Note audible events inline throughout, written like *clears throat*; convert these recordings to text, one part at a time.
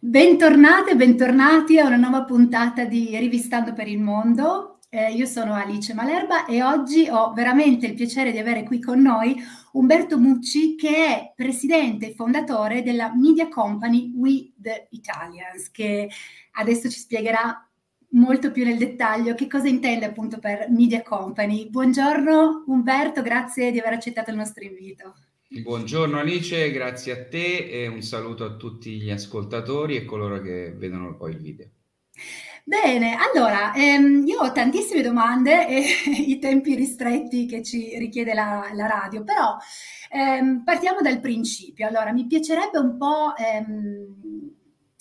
Bentornate bentornati a una nuova puntata di Rivistando per il Mondo. Eh, io sono Alice Malerba e oggi ho veramente il piacere di avere qui con noi Umberto Mucci che è presidente e fondatore della media company We the Italians che adesso ci spiegherà molto più nel dettaglio che cosa intende appunto per media company. Buongiorno Umberto, grazie di aver accettato il nostro invito. Buongiorno Alice, grazie a te e un saluto a tutti gli ascoltatori e coloro che vedono poi il video. Bene, allora, ehm, io ho tantissime domande e *laughs* i tempi ristretti che ci richiede la, la radio, però ehm, partiamo dal principio. Allora, mi piacerebbe un po' ehm,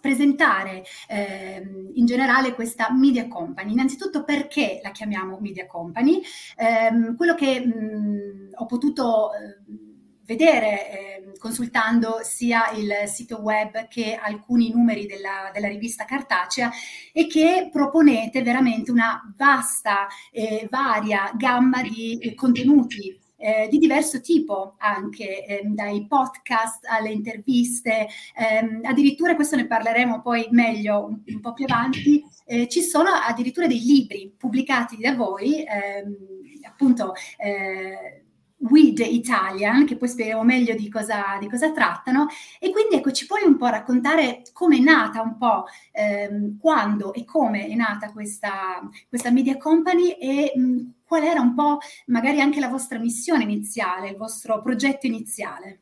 presentare ehm, in generale questa media company. Innanzitutto perché la chiamiamo media company? Ehm, quello che mh, ho potuto... Eh, vedere eh, consultando sia il sito web che alcuni numeri della, della rivista cartacea e che proponete veramente una vasta e eh, varia gamma di eh, contenuti eh, di diverso tipo, anche eh, dai podcast alle interviste, ehm, addirittura questo ne parleremo poi meglio un, un po' più avanti, eh, ci sono addirittura dei libri pubblicati da voi, ehm, appunto eh, with Italian, che poi spieghiamo meglio di cosa, di cosa, trattano. E quindi ecco, ci puoi un po' raccontare come è nata un po', ehm, quando e come è nata questa, questa media company e mh, qual era un po' magari anche la vostra missione iniziale, il vostro progetto iniziale.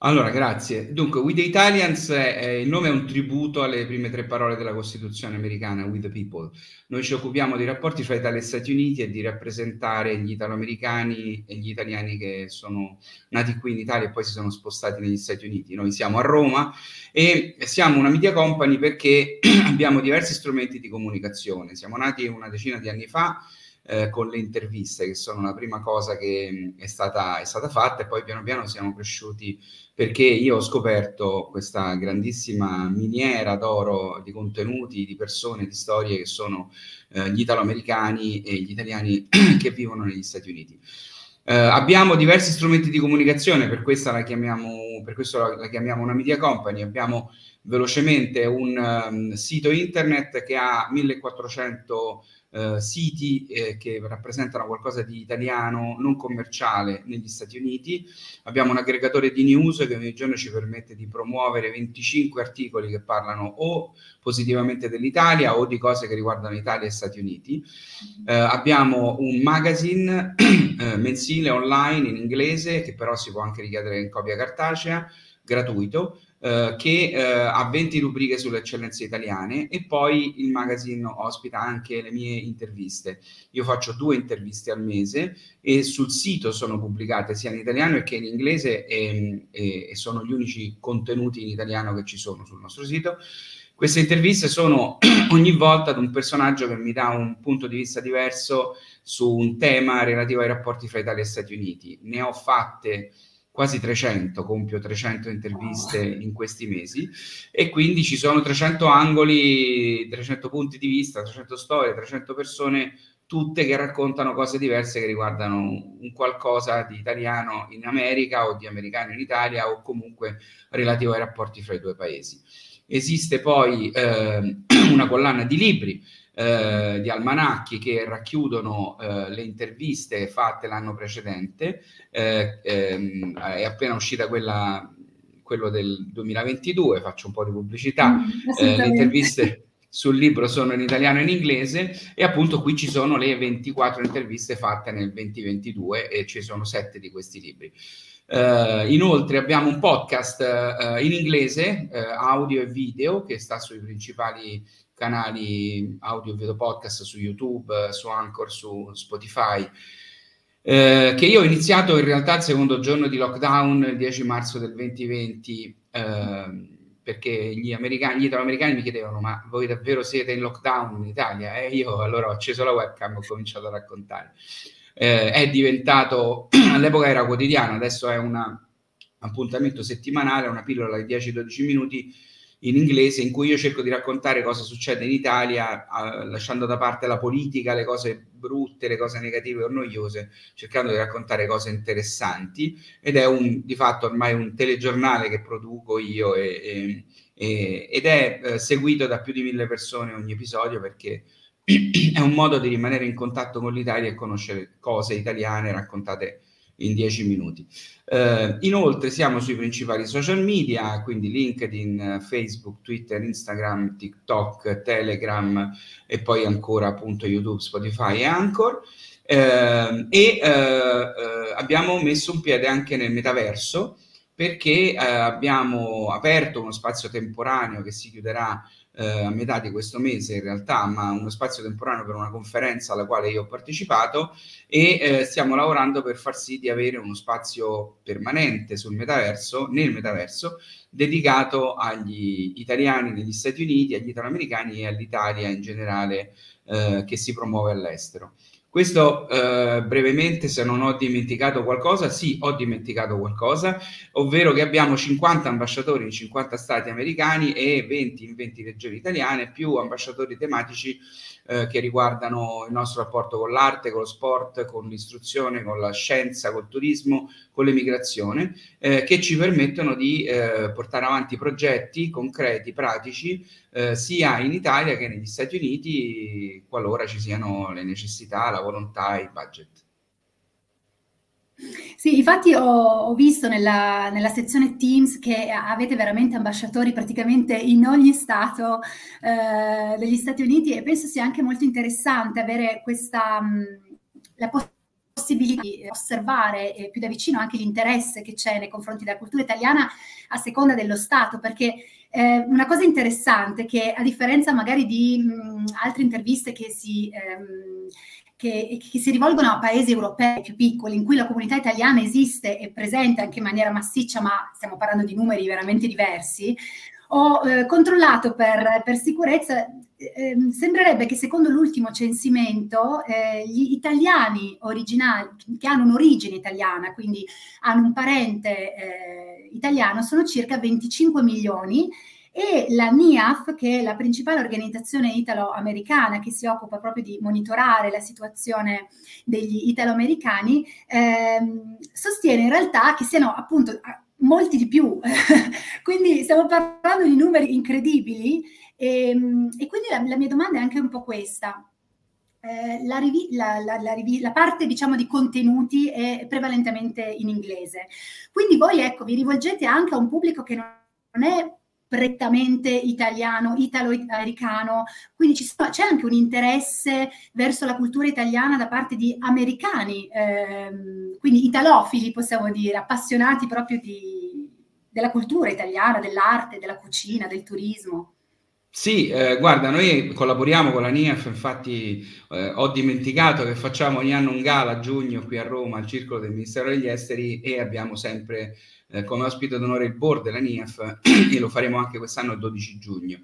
Allora, grazie. Dunque, We the Italians, eh, il nome è un tributo alle prime tre parole della Costituzione americana, We the People. Noi ci occupiamo dei rapporti fra Italia e Stati Uniti e di rappresentare gli italoamericani e gli italiani che sono nati qui in Italia e poi si sono spostati negli Stati Uniti. Noi siamo a Roma e siamo una media company perché *clears throat* abbiamo diversi strumenti di comunicazione. Siamo nati una decina di anni fa eh, con le interviste, che sono la prima cosa che è stata, è stata fatta, e poi piano piano siamo cresciuti perché io ho scoperto questa grandissima miniera d'oro di contenuti, di persone, di storie che sono eh, gli italoamericani e gli italiani *clears throat* che vivono negli Stati Uniti. Uh, abbiamo diversi strumenti di comunicazione, per, la chiamiamo, per questo la, la, chiamiamo una media company. Abbiamo velocemente un um, sito internet che ha 1400 eh, siti eh, che rappresentano qualcosa di italiano non commerciale negli Stati Uniti. Abbiamo un aggregatore di news che ogni giorno ci permette di promuovere 25 articoli che parlano o positivamente dell'Italia o di cose che riguardano Italia e Stati Uniti. Eh, abbiamo un magazine *clears throat* eh, mensile online in inglese che però si può anche richiedere in copia cartacea gratuito eh, che eh, ha 20 rubriche sulle eccellenze italiane e poi il magazine ospita anche le mie interviste. Io faccio due interviste al mese e sul sito sono pubblicate sia in italiano che in inglese e, e, e sono gli unici contenuti in italiano che ci sono sul nostro sito. Queste interviste sono *clears throat* ogni volta ad un personaggio che mi dà un punto di vista diverso su un tema relativo ai rapporti fra Italia e Stati Uniti. Ne ho fatte quasi 300, compio 300 interviste in questi mesi e quindi ci sono 300 angoli, 300 punti di vista, 300 storie, 300 persone tutte che raccontano cose diverse che riguardano un qualcosa di italiano in America o di americano in Italia o comunque relativo ai rapporti fra i due paesi. Esiste poi eh, *clears throat* una collana di libri eh, di almanacchi che racchiudono eh, le interviste fatte l'anno precedente. Eh, ehm, è appena uscita quella, quello del 2022, faccio un po' di pubblicità. Mm, eh, le interviste sul libro sono in italiano e in inglese e appunto qui ci sono le 24 interviste fatte nel 2022 e ci sono 7 di questi libri. Uh, inoltre abbiamo un podcast uh, in inglese, uh, audio e video, che sta sui principali canali audio e video podcast su YouTube, su Anchor, su Spotify, eh, che io ho iniziato in realtà il secondo giorno di lockdown, il 10 marzo del 2020, eh, perché gli, americani, gli italoamericani mi chiedevano ma voi davvero siete in lockdown in Italia? E io allora ho acceso la webcam e ho cominciato a raccontare. Eh, è diventato, *clears throat* all'epoca era quotidiano, adesso è un appuntamento settimanale, una pillola di 10-12 minuti in inglese in cui io cerco di raccontare cosa succede in Italia, eh, lasciando da parte la politica, le cose brutte, le cose negative o noiose, cercando di raccontare cose interessanti. Ed è un, di fatto ormai un telegiornale che produco io e, e, e, ed è eh, seguito da più di mille persone ogni episodio perché *clears throat* è un modo di rimanere in contatto con l'Italia e conoscere cose italiane raccontate in dieci minuti. Uh, inoltre siamo sui principali social media, quindi LinkedIn, Facebook, Twitter, Instagram, TikTok, Telegram e poi ancora appunto YouTube, Spotify e Anchor. Uh, e uh, abbiamo messo un piede anche nel metaverso perché abbiamo aperto uno spazio temporaneo che si chiuderà eh, a metà di questo mese in realtà, ma uno spazio temporaneo per una conferenza alla quale io ho partecipato e eh, stiamo lavorando per far sì di avere uno spazio permanente sul metaverso, nel metaverso, dedicato agli italiani negli Stati Uniti, agli italoamericani e all'Italia in generale eh, che si promuove all'estero. Questo eh, brevemente, se non ho dimenticato qualcosa, sì, ho dimenticato qualcosa, ovvero che abbiamo 50 ambasciatori in 50 stati americani e 20 in 20 regioni italiane, più ambasciatori tematici eh, che riguardano il nostro rapporto con l'arte, con lo sport, con l'istruzione, con la scienza, col turismo, con l'emigrazione, eh, che ci permettono di eh, portare avanti progetti concreti, pratici, eh, sia in Italia che negli Stati Uniti, qualora ci siano le necessità, la volontà e il budget. Sì, infatti ho, ho visto nella, nella, sezione Teams che avete veramente ambasciatori praticamente in ogni stato eh, degli Stati Uniti e penso sia anche molto interessante avere questa mh, la possibilità di osservare eh, più da vicino anche l'interesse che c'è nei confronti della cultura italiana a seconda dello Stato, perché eh, una cosa interessante che a differenza magari di mh, altre interviste che si... Ehm, che, che, si rivolgono a paesi europei più piccoli, in cui la comunità italiana esiste e presente anche in maniera massiccia, ma stiamo parlando di numeri veramente diversi, ho eh, controllato per, per sicurezza, eh, sembrerebbe che secondo l'ultimo censimento eh, gli italiani originali, che hanno un'origine italiana, quindi hanno un parente eh, italiano, sono circa 25 milioni e la NIAF, che è la principale organizzazione italo-americana che si occupa proprio di monitorare la situazione degli italo-americani, ehm, sostiene in realtà che siano appunto molti di più. *laughs* quindi stiamo parlando di numeri incredibili e, ehm, e quindi la, la, mia domanda è anche un po' questa. Eh, la, rivi- la, la, parte diciamo di contenuti è prevalentemente in inglese quindi voi ecco vi rivolgete anche a un pubblico che non è prettamente italiano, italo-americano, quindi sono, c'è anche un interesse verso la cultura italiana da parte di americani, ehm, quindi italofili possiamo dire, appassionati proprio di, della cultura italiana, dell'arte, della cucina, del turismo. Sì, eh, guarda, noi collaboriamo con la NIAF, infatti eh, ho dimenticato che facciamo ogni anno un gala a giugno qui a Roma al Circolo del Ministero degli Esteri e abbiamo sempre eh, come ospite d'onore il board della NIAF *clears throat* e lo faremo anche quest'anno il 12 giugno.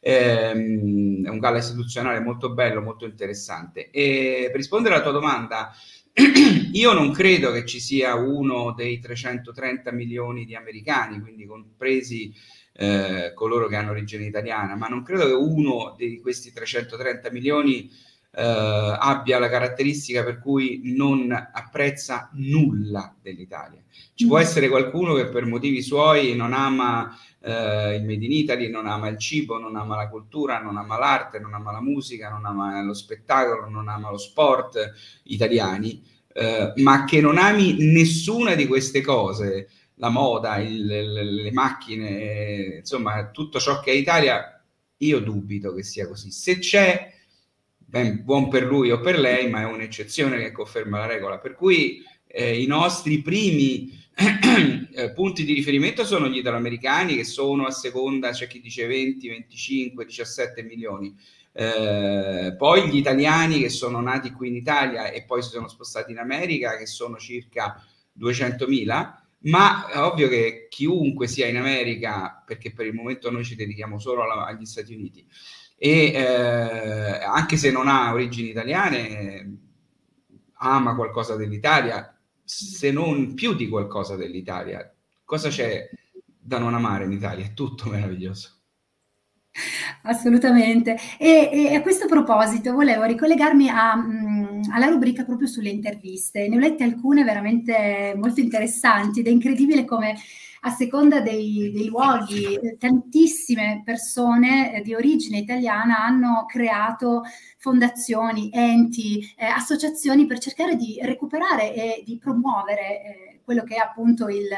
Ehm, è un gala istituzionale molto bello, molto interessante. E per rispondere alla tua domanda, *clears throat* io non credo che ci sia uno dei 330 milioni di americani, quindi compresi eh, coloro che hanno origine italiana, ma non credo che uno di questi 330 milioni eh, abbia la caratteristica per cui non apprezza nulla dell'Italia. Ci può mm. essere qualcuno che per motivi suoi non ama eh, il Made in Italy, non ama il cibo, non ama la cultura, non ama l'arte, non ama la musica, non ama lo spettacolo, non ama lo sport italiani, eh, ma che non ami nessuna di queste cose, la moda, il, le, le macchine, insomma tutto ciò che è Italia, io dubito che sia così. Se c'è ben, buon per lui o per lei, ma è un'eccezione che conferma la regola. Per cui eh, i nostri primi *clears throat* eh, punti di riferimento sono gli italoamericani, che sono a seconda, c'è chi dice 20, 25, 17 milioni. Eh, poi gli italiani che sono nati qui in Italia e poi si sono spostati in America, che sono circa 200.000 ma è ovvio che chiunque sia in America, perché per il momento noi ci dedichiamo solo alla, agli Stati Uniti, e eh, anche se non ha origini italiane, ama qualcosa dell'Italia, se non più di qualcosa dell'Italia. Cosa c'è da non amare in Italia? È tutto meraviglioso. Assolutamente. E, e, a questo proposito volevo ricollegarmi a, mm, alla rubrica proprio sulle interviste. Ne ho lette alcune veramente molto interessanti ed è incredibile come a seconda dei, dei luoghi tantissime persone eh, di origine italiana hanno creato fondazioni, enti, eh, associazioni per cercare di recuperare e di promuovere eh, quello che è appunto il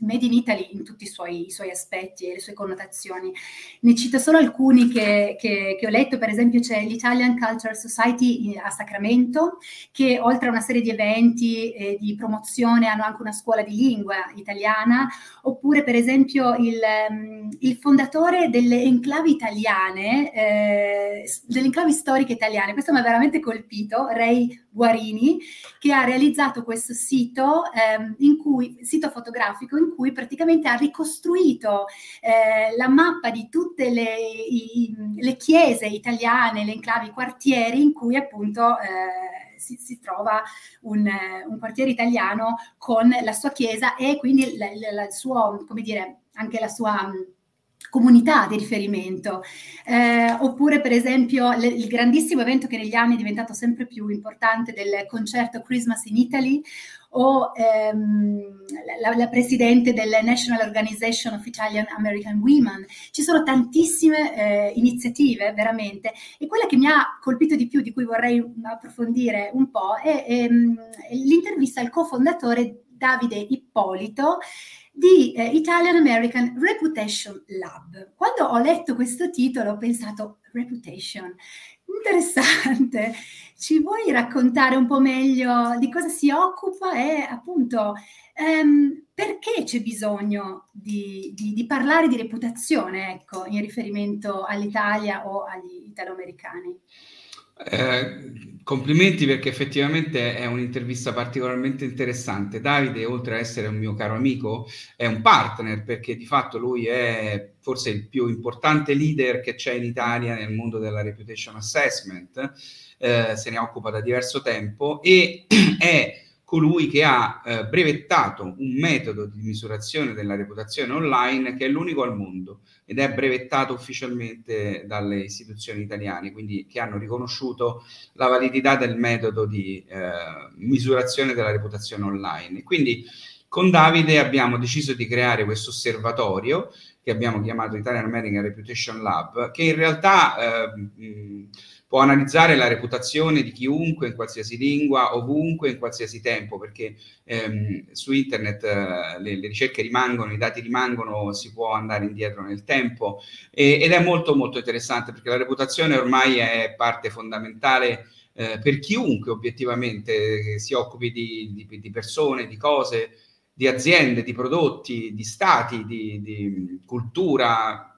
Made in Italy in tutti i suoi, i suoi, aspetti e le sue connotazioni. Ne cito solo alcuni che, che, che ho letto, per esempio c'è l'Italian Cultural Society a Sacramento, che oltre a una serie di eventi e di promozione hanno anche una scuola di lingua italiana, oppure per esempio il, il fondatore delle enclavi italiane, eh, delle enclavi storiche italiane, questo mi ha veramente colpito, Ray Guarini, che ha realizzato questo sito, ehm, in cui, sito fotografico in cui praticamente ha ricostruito eh, la mappa di tutte le, i, le, chiese italiane, le enclavi, i quartieri in cui appunto eh, si, si, trova un, un, quartiere italiano con la sua chiesa e quindi il suo, come dire, anche la sua comunità di riferimento, eh, oppure per esempio le, il grandissimo evento che negli anni è diventato sempre più importante del concerto Christmas in Italy o ehm, la, la, presidente del National Organization of Italian American Women. Ci sono tantissime eh, iniziative veramente e quella che mi ha colpito di più, di cui vorrei approfondire un po', è, è, ehm, è l'intervista al cofondatore Davide Ippolito di eh, Italian American Reputation Lab. Quando ho letto questo titolo ho pensato Reputation, interessante, ci vuoi raccontare un po' meglio di cosa si occupa e appunto ehm, perché c'è bisogno di, di, di, parlare di reputazione, ecco, in riferimento all'Italia o agli italoamericani? Eh, complimenti perché effettivamente è un'intervista particolarmente interessante. Davide, oltre a essere un mio caro amico, è un partner perché di fatto lui è forse il più importante leader che c'è in Italia nel mondo della reputation assessment, eh, se ne occupa da diverso tempo e *clears throat* è colui che ha eh, brevettato un metodo di misurazione della reputazione online che è l'unico al mondo ed è brevettato ufficialmente dalle istituzioni italiane, quindi che hanno riconosciuto la validità del metodo di eh, misurazione della reputazione online. Quindi con Davide abbiamo deciso di creare questo osservatorio che abbiamo chiamato Italian American Reputation Lab, che in realtà eh, può analizzare la reputazione di chiunque in qualsiasi lingua, ovunque, in qualsiasi tempo, perché ehm, su internet eh, le, le, ricerche rimangono, i dati rimangono, si può andare indietro nel tempo. E, ed è molto molto interessante perché la reputazione ormai è parte fondamentale eh, per chiunque obiettivamente si occupi di, di, di persone, di cose, di aziende, di prodotti, di stati, di, di cultura,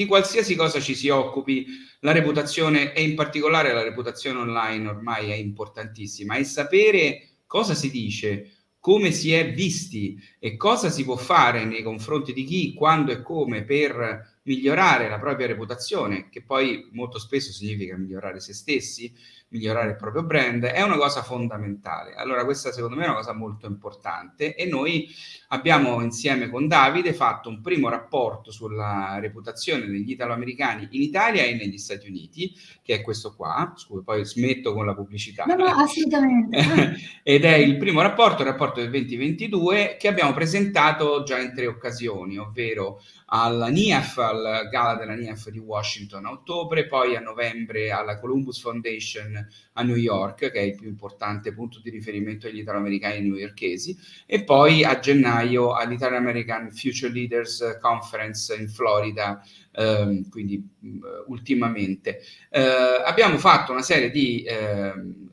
di qualsiasi cosa ci si occupi, la reputazione e in particolare la reputazione online ormai è importantissima e sapere cosa si dice, come si è visti e cosa si può fare nei confronti di chi, quando e come per migliorare la propria reputazione, che poi molto spesso significa migliorare se stessi, migliorare il proprio brand, è una cosa fondamentale. Allora questa secondo me è una cosa molto importante e noi abbiamo insieme con Davide fatto un primo rapporto sulla reputazione degli italoamericani in Italia e negli Stati Uniti, che è questo qua, scusa, poi smetto con la pubblicità. No, no, assolutamente. *laughs* Ed è il primo rapporto, il rapporto del 2022, che abbiamo presentato già in tre occasioni, ovvero alla NIAF, al gala della NIAF di Washington a ottobre, poi a novembre alla Columbus Foundation a New York, che è il più importante punto di riferimento agli italoamericani newyorkesi, e poi a gennaio all'Italian American Future Leaders Conference in Florida, ehm, quindi uh, ultimamente. Uh, abbiamo fatto una serie di... Uh,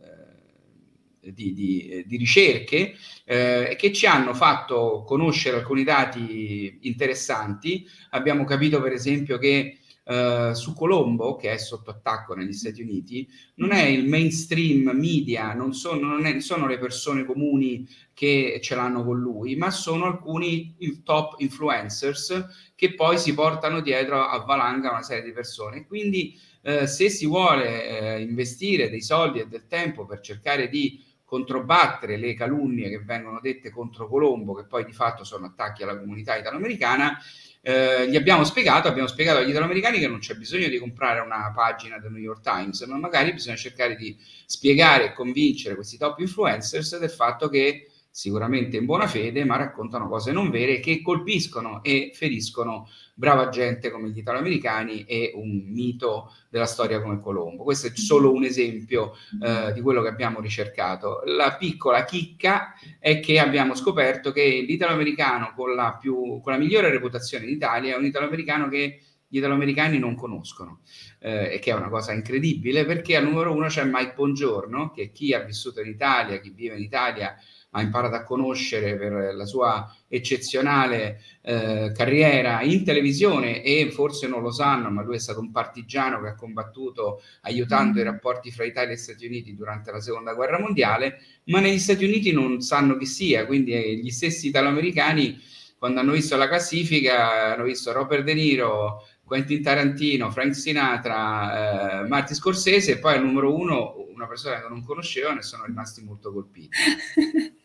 di, di, di, ricerche eh, che ci hanno fatto conoscere alcuni dati interessanti. Abbiamo capito, per esempio, che Uh, su Colombo, che è sotto attacco negli Stati Uniti, non è il mainstream media, non sono, non è, sono le persone comuni che ce l'hanno con lui, ma sono alcuni top influencers che poi si portano dietro a valanga una serie di persone. Quindi, uh, se si vuole uh, investire dei soldi e del tempo per cercare di controbattere le calunnie che vengono dette contro Colombo, che poi di fatto sono attacchi alla comunità italoamericana, eh, gli abbiamo spiegato, abbiamo spiegato agli italoamericani che non c'è bisogno di comprare una pagina del New York Times, ma magari bisogna cercare di spiegare e convincere questi top influencers del fatto che sicuramente in buona fede, ma raccontano cose non vere che colpiscono e feriscono brava gente come gli italoamericani e un mito della storia come Colombo. Questo è solo un esempio eh, di quello che abbiamo ricercato. La piccola chicca è che abbiamo scoperto che l'italoamericano con la, più, con la migliore reputazione in Italia è un italoamericano che gli italoamericani non conoscono eh, e che è una cosa incredibile perché al numero uno c'è Mike Bongiorno che chi ha vissuto in Italia, chi vive in Italia ha imparato a conoscere per la sua eccezionale eh, carriera in televisione e forse non lo sanno, ma lui è stato un partigiano che ha combattuto aiutando mm. i rapporti fra Italia e Stati Uniti durante la seconda guerra mondiale, ma negli Stati Uniti non sanno chi sia, quindi eh, gli stessi italoamericani quando hanno visto la classifica hanno visto Robert De Niro, Quentin Tarantino, Frank Sinatra, eh, Marti Scorsese e poi al numero uno una persona che non conoscevano e sono rimasti molto colpiti. *laughs*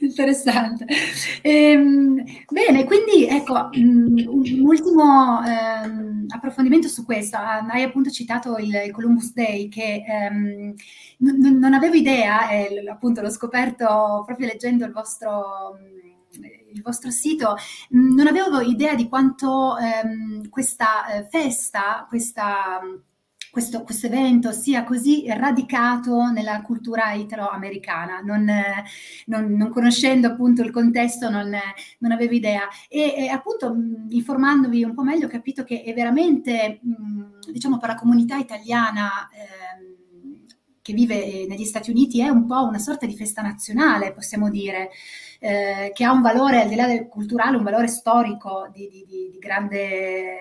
Interessante. Ehm, bene, quindi ecco, mm, un ultimo ehm, approfondimento su questo. Ah, hai appunto citato il, Columbus Day che ehm, n- non avevo idea, e appunto l'ho scoperto proprio leggendo il vostro il vostro sito, non avevo idea di quanto ehm, questa eh, festa, questa questo, questo, evento sia così radicato nella cultura italo-americana, non, non, non, conoscendo appunto il contesto non, non avevo idea. E, e, appunto informandovi un po' meglio ho capito che è veramente, mh, diciamo per la comunità italiana eh, che vive negli Stati Uniti è un po' una sorta di festa nazionale, possiamo dire. Eh, che ha un valore al di là del culturale, un valore storico di, di, di, di grande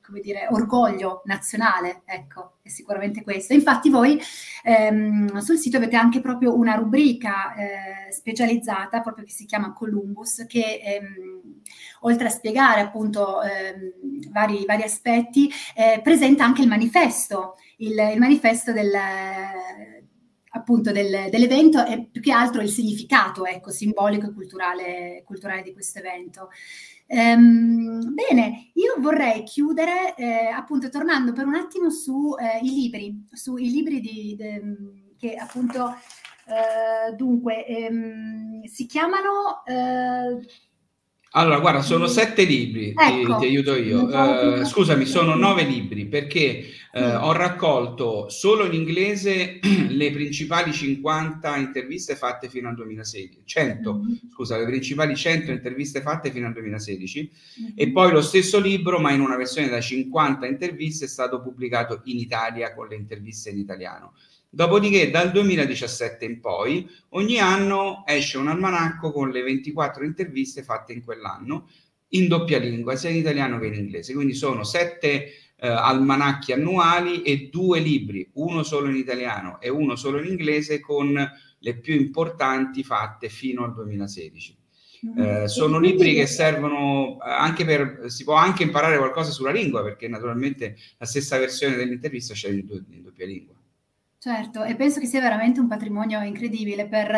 come dire, orgoglio nazionale, ecco, è sicuramente questo. Infatti voi ehm, sul sito avete anche proprio una rubrica eh, specializzata, proprio che si chiama Columbus, che ehm, oltre a spiegare appunto ehm, vari, vari, aspetti, eh, presenta anche il manifesto, il, il manifesto del appunto del, dell'evento e più che altro il significato ecco, simbolico e culturale, culturale di questo evento. Ehm, bene, io vorrei chiudere eh, appunto tornando per un attimo sui eh, libri, sui libri di, de, che appunto eh, dunque ehm, si chiamano eh, allora, guarda, sono sette libri, ecco, ti, ti, aiuto io. Uh, scusami, sono nove libri perché uh, ho raccolto solo in inglese *clears throat* le principali 50 interviste fatte fino al 2016, 100, mm-hmm. scusa, le principali 100 interviste fatte fino al 2016 mm-hmm. e poi lo stesso libro, ma in una versione da 50 interviste, è stato pubblicato in Italia con le interviste in italiano. Dopodiché dal 2017 in poi ogni anno esce un almanacco con le 24 interviste fatte in quell'anno in doppia lingua, sia in italiano che in inglese. Quindi sono sette eh, almanacchi annuali e due libri, uno solo in italiano e uno solo in inglese con le più importanti fatte fino al 2016. Mm. Eh, sono libri che servono eh, anche per, si può anche imparare qualcosa sulla lingua perché naturalmente la stessa versione dell'intervista c'è in, in doppia lingua. Certo, e penso che sia veramente un patrimonio incredibile per,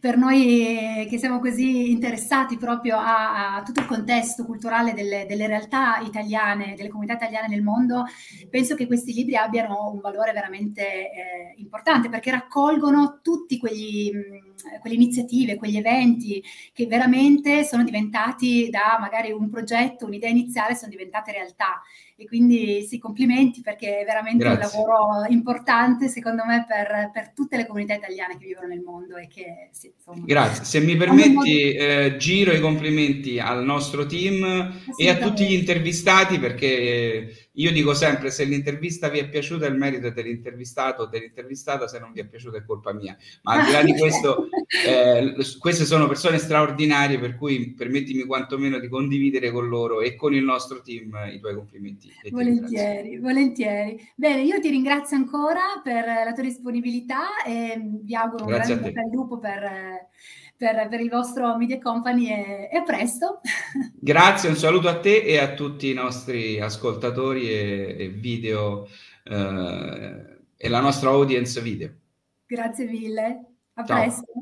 per noi che siamo così interessati proprio a, a tutto il contesto culturale delle, delle, realtà italiane, delle comunità italiane nel mondo. Penso che questi libri abbiano un valore veramente eh, importante perché raccolgono tutte quelle iniziative, quegli eventi che veramente sono diventati da magari un progetto, un'idea iniziale, sono diventate realtà. E quindi sì, complimenti perché è veramente Grazie. un lavoro importante secondo me per, per, tutte le comunità italiane che vivono nel mondo e che sì, insomma, Grazie, se mi permetti eh, giro i complimenti al nostro team e a tutti gli intervistati perché io dico sempre, se l'intervista vi è piaciuta, il merito è dell'intervistato o dell'intervistata, se non vi è piaciuta è colpa mia. Ma al di là di *laughs* questo, eh, queste sono persone straordinarie, per cui permettimi quantomeno di condividere con loro e con il nostro team i tuoi complimenti. Volentieri, volentieri. Bene, io ti ringrazio ancora per la tua disponibilità e vi auguro Grazie un grande al lupo per per, per il vostro Media Company e, e a presto. *laughs* Grazie, un saluto a te e a tutti i nostri ascoltatori e, e video eh, e la nostra audience video. Grazie mille, a Ciao. presto.